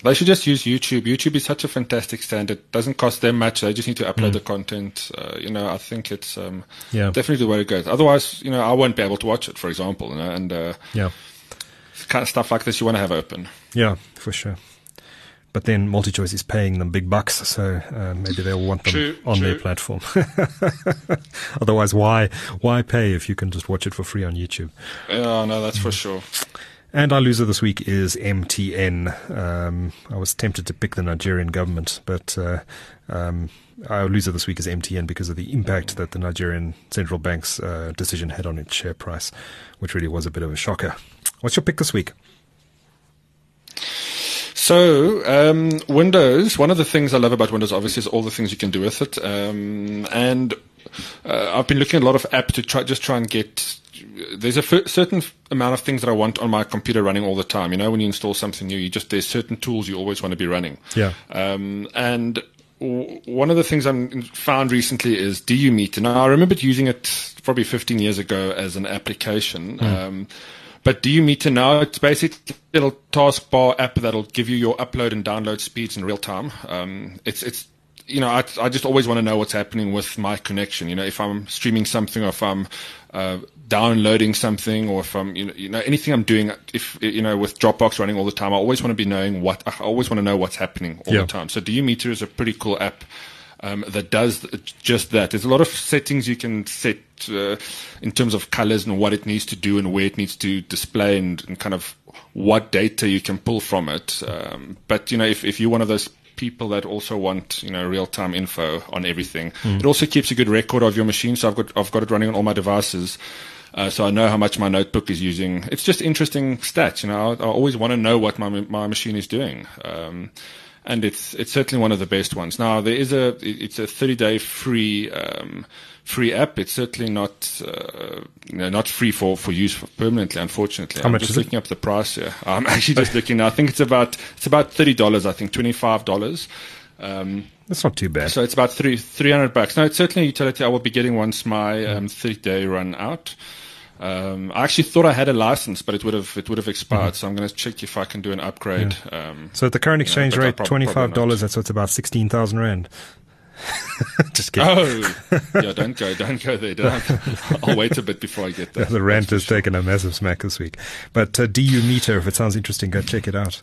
they should just use YouTube. YouTube is such a fantastic standard. It doesn't cost them much. They just need to upload the content. Uh, you know, I think it's um, Yeah. definitely the way to go. Otherwise, you know, I won't be able to watch it, for example. You know, and uh, yeah, kind of stuff like this you want to have open. yeah, for sure. But then MultiChoice is paying them big bucks, so uh, maybe they'll want them True, on their platform. [laughs] Otherwise, why why pay if you can just watch it for free on YouTube? Yeah, no, that's for sure. And our loser this week is MTN. Um, I was tempted to pick the Nigerian government, but uh, um, our loser this week is MTN because of the impact that the Nigerian central bank's uh, decision had on its share price, which really was a bit of a shocker. What's your pick this week? So, um, Windows, one of the things I love about Windows, obviously, is all the things you can do with it. Um, and uh, I've been looking at a lot of apps to try, just try and get. There's a f- certain f- amount of things that I want on my computer running all the time. You know, when you install something new, you just there's certain tools you always want to be running. Yeah. Um, and w- one of the things I found recently is DU Meter. Now, I remembered using it probably 15 years ago as an application. Um, but DU Meter now, it's basically a little taskbar app that'll give you your upload and download speeds in real time. Um, it's, it's, you know, I, I just always want to know what's happening with my connection. You know, if I'm streaming something or if I'm uh, downloading something or if I'm, you know, you know, anything I'm doing, if, you know, with Dropbox running all the time, I always want to be knowing what, I always want to know what's happening all Yeah. the time. So DU Meter is a pretty cool app um, that does just that. There's a lot of settings you can set uh, in terms of colors and what it needs to do and where it needs to display and, and kind of what data you can pull from it. Um, but you know, if, if you're one of those people that also want you know real time info on everything, it also keeps a good record of your machine. So I've got I've got it running on all my devices. Uh, so I know how much my notebook is using. It's just interesting stats. You know, I, I always want to know what my my machine is doing. Um, and it's it's certainly one of the best ones. Now there is a it's a 30 day free um, free app. It's certainly not uh, you know, not free for, for use permanently. Unfortunately, How I'm much just is it? looking up the price here. [laughs] I'm actually just looking now. I think it's about it's about thirty dollars. I think twenty five dollars. Um, That's not too bad. so it's about three three hundred bucks. No, it's certainly a utility I will be getting once my um, thirty day run out. Um, I actually thought I had a license, but it would have it would have expired. So I'm going to check if I can do an upgrade. Um, So at the current you know, exchange rate, prob- twenty five dollars. That's what's about sixteen thousand rand. [laughs] Just kidding. Oh, [laughs] yeah! Don't go, don't go there. Don't. [laughs] I'll wait a bit before I get there. the rent has taken a massive smack this week. But uh, DU meter, if it sounds interesting, go check it out.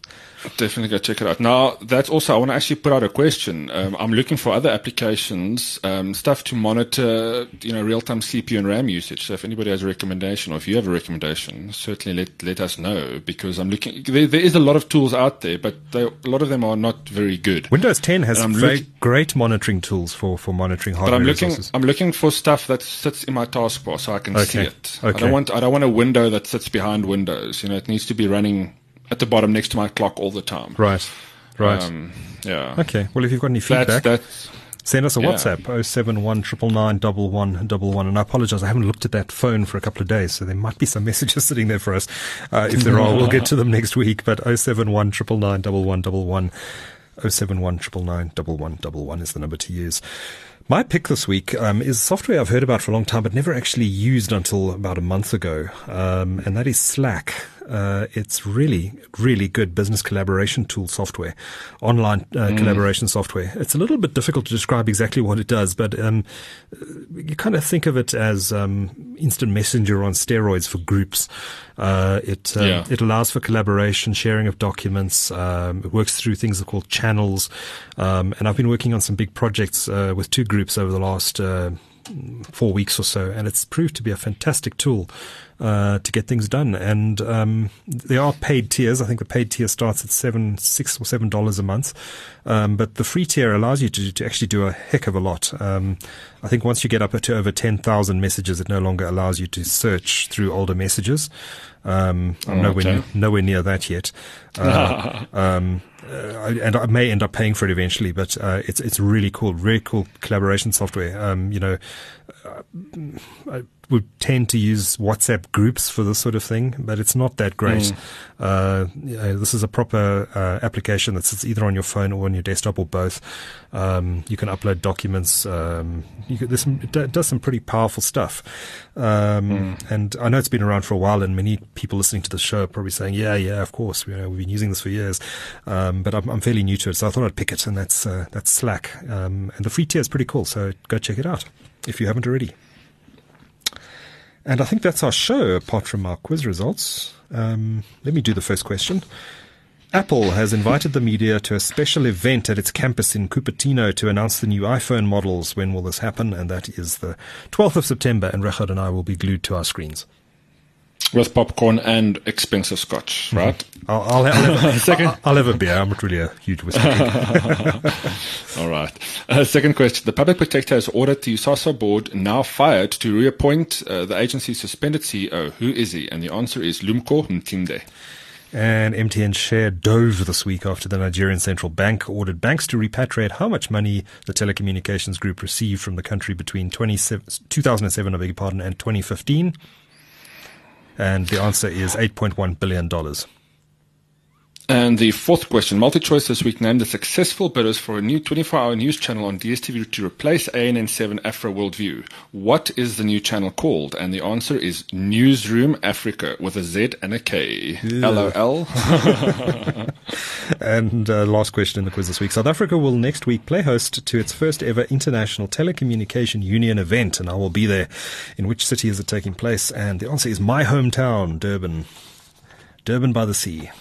Definitely go check it out. Now, that's also, I want to actually put out a question. Um, I'm looking for other applications, um, stuff to monitor, you know, real-time CPU and RAM usage. So if anybody has a recommendation or if you have a recommendation, certainly let, let us know because I'm looking, there, there is a lot of tools out there, but they, a lot of them are not very good. Windows 10 has very look- great monitoring tools for, for monitoring But hardware I'm looking, resources. I'm looking for stuff that sits in my taskbar so I can see it. Okay. I don't want, I don't want a window that sits behind Windows. You know, it needs to be running at the bottom next to my clock all the time. Right, right. Um, yeah. okay, well, if you've got any feedback, that's, send us a yeah. WhatsApp, 071 999 And I apologize, I haven't looked at that phone for a couple of days, so there might be some [laughs] messages sitting there for us. Uh, if there are, we'll get to them next week. But 071 999 071 999 is the number to use. My pick this week um, is software I've heard about for a long time, but never actually used until about a month ago, um, and that is Slack. Uh, it's really, really good business collaboration tool software, online uh, collaboration software. It's a little bit difficult to describe exactly what it does, but um, you kind of think of it as um, instant messenger on steroids for groups. Uh, it um, Yeah. it allows for collaboration, sharing of documents. Um, it works through things that are called channels. Um, and I've been working on some big projects uh, with two groups over the last uh, four weeks or so, and it's proved to be a fantastic tool uh, to get things done. And um, there are paid tiers. I think the paid tier starts at seven, six or seven dollars a month, um, but the free tier allows you to, to actually do a heck of a lot. Um, I think once you get up to over ten thousand messages, it no longer allows you to search through older messages. Um, I'm Oh, nowhere, okay. nowhere near that yet. [laughs] Uh, um, uh, and I may end up paying for it eventually, but uh, it's it's really cool, really cool collaboration software. Um, you know, uh, I would tend to use WhatsApp groups for this sort of thing, but it's not that great. Uh, you know, this is a proper uh, application that sits either on your phone or on your desktop or both. Um, you can upload documents. Um, you could, some, it do- does some pretty powerful stuff. Um, And I know it's been around for a while, and many people listening to the show are probably saying, "Yeah, yeah, of course, you know, we've been using this for years." Um, but I'm, I'm fairly new to it, so I thought I'd pick it, and that's uh, that's Slack. Um, and the free tier is pretty cool, so go check it out if you haven't already. And I think that's our show, apart from our quiz results. Um, let me do the first question. Apple has invited the media to a special event at its campus in Cupertino to announce the new iPhone models. When will this happen? And that is the 12th of September, and Regardt and I will be glued to our screens. With popcorn and expensive scotch, right? I'll, I'll, I'll, have, I'll, [laughs] I'll have a beer. I'm not really a huge whiskey. [laughs] All right. Uh, second question. The public protector has ordered the USASA board now fired to reappoint uh, the agency's suspended CEO. Who is he? And the answer is Lumko Mtimde. And MTN share dove this week after the Nigerian Central Bank ordered banks to repatriate how much money the telecommunications group received from the country between 27 2007, I beg your pardon, and 2015. And the answer is $8.1 billion. And the fourth question. MultiChoice this week named the successful bidders for a new 24-hour news channel on DSTV to replace ANN7 Afro Worldview. What is the new channel called? And the answer is Newzroom Afrika with a Z and a K. LOL. [laughs] And uh, last question in the quiz this week. South Africa will next week play host to its first ever International Telecommunication Union event, and I will be there. In which city is it taking place? And the answer is my hometown, Durban. Durban by the sea.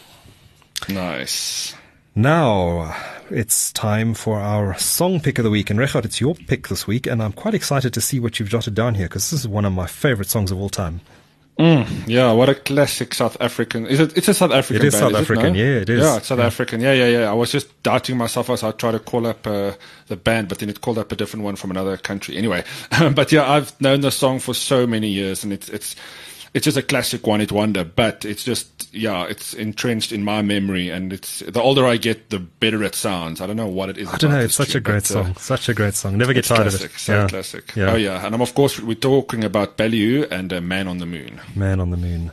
Nice. Now, it's time for our song pick of the week. And Regardt, it's your pick this week, and I'm quite excited to see what you've jotted down here because this is one of my favorite songs of all time. Yeah, what a classic South African. Is it? It's a South African. It is band, South is it, African, no? yeah, it is. Yeah, it's South African. Yeah, yeah, yeah. I was just doubting myself as I tried to call up uh, the band, but then it called up a different one from another country. Anyway, [laughs] but yeah, I've known the song for so many years, and it's it's it's just a classic one hit wonder. But it's just yeah, it's entrenched in my memory, and it's the older I get, the better it sounds. I don't know what it is. I don't know, it's such a great uh, song. Such a great song. Never get tired classic, of it. so Yeah. classic. Yeah. Oh yeah, and I'm of course we're talking about Ballyhoo and uh, Man on the Moon. Man on the Moon.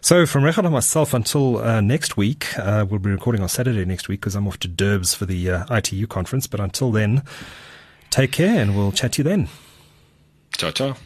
So, from Regardt and myself until uh, next week, uh, we'll be recording on Saturday next week because I'm off to Derbs for the uh, ITU conference. But until then, take care and we'll chat to you then. Ciao, ciao.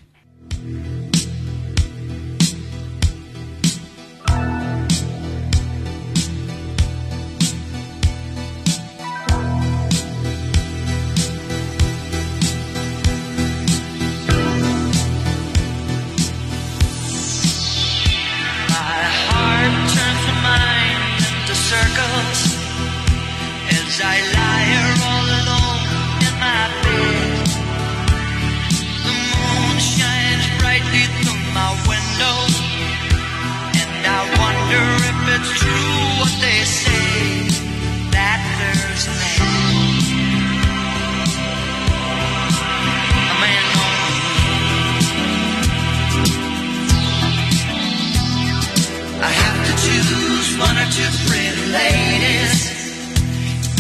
Or two pretty ladies,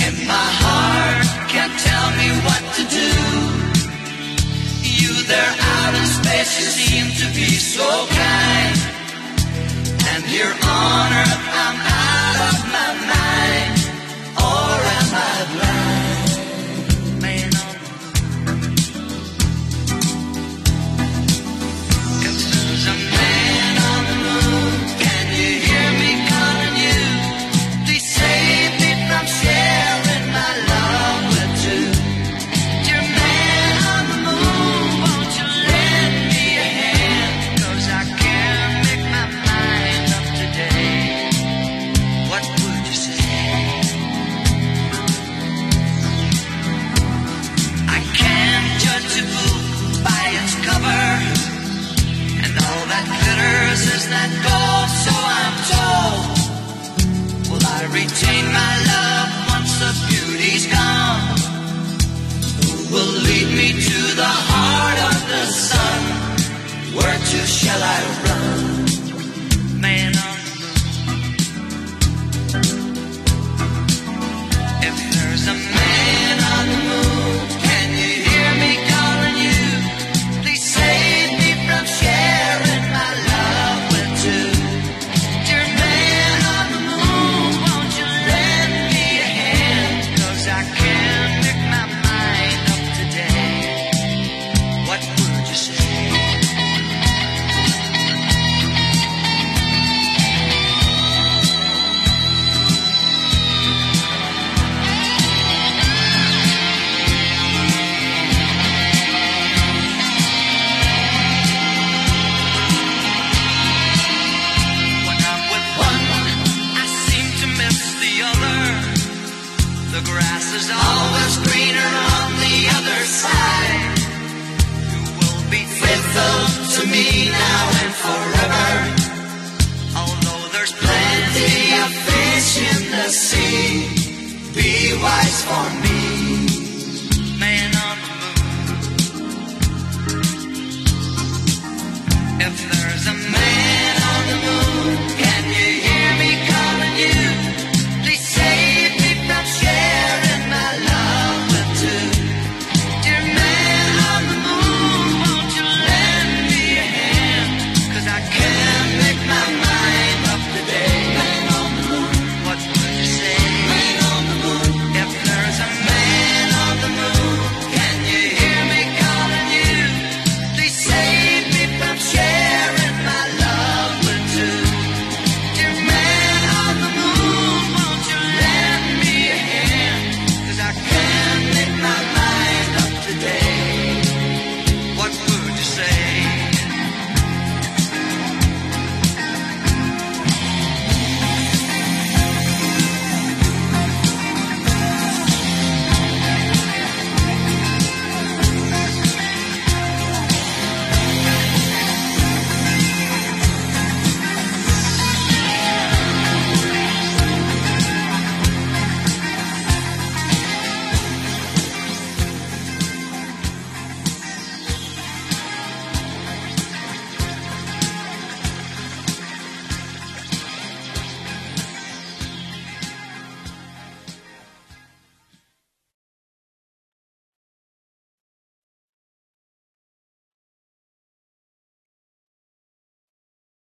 and my heart can't tell me what to do. You there out in space, you seem to be so kind, and on earth I'm out of my mind, or am I blind? For me.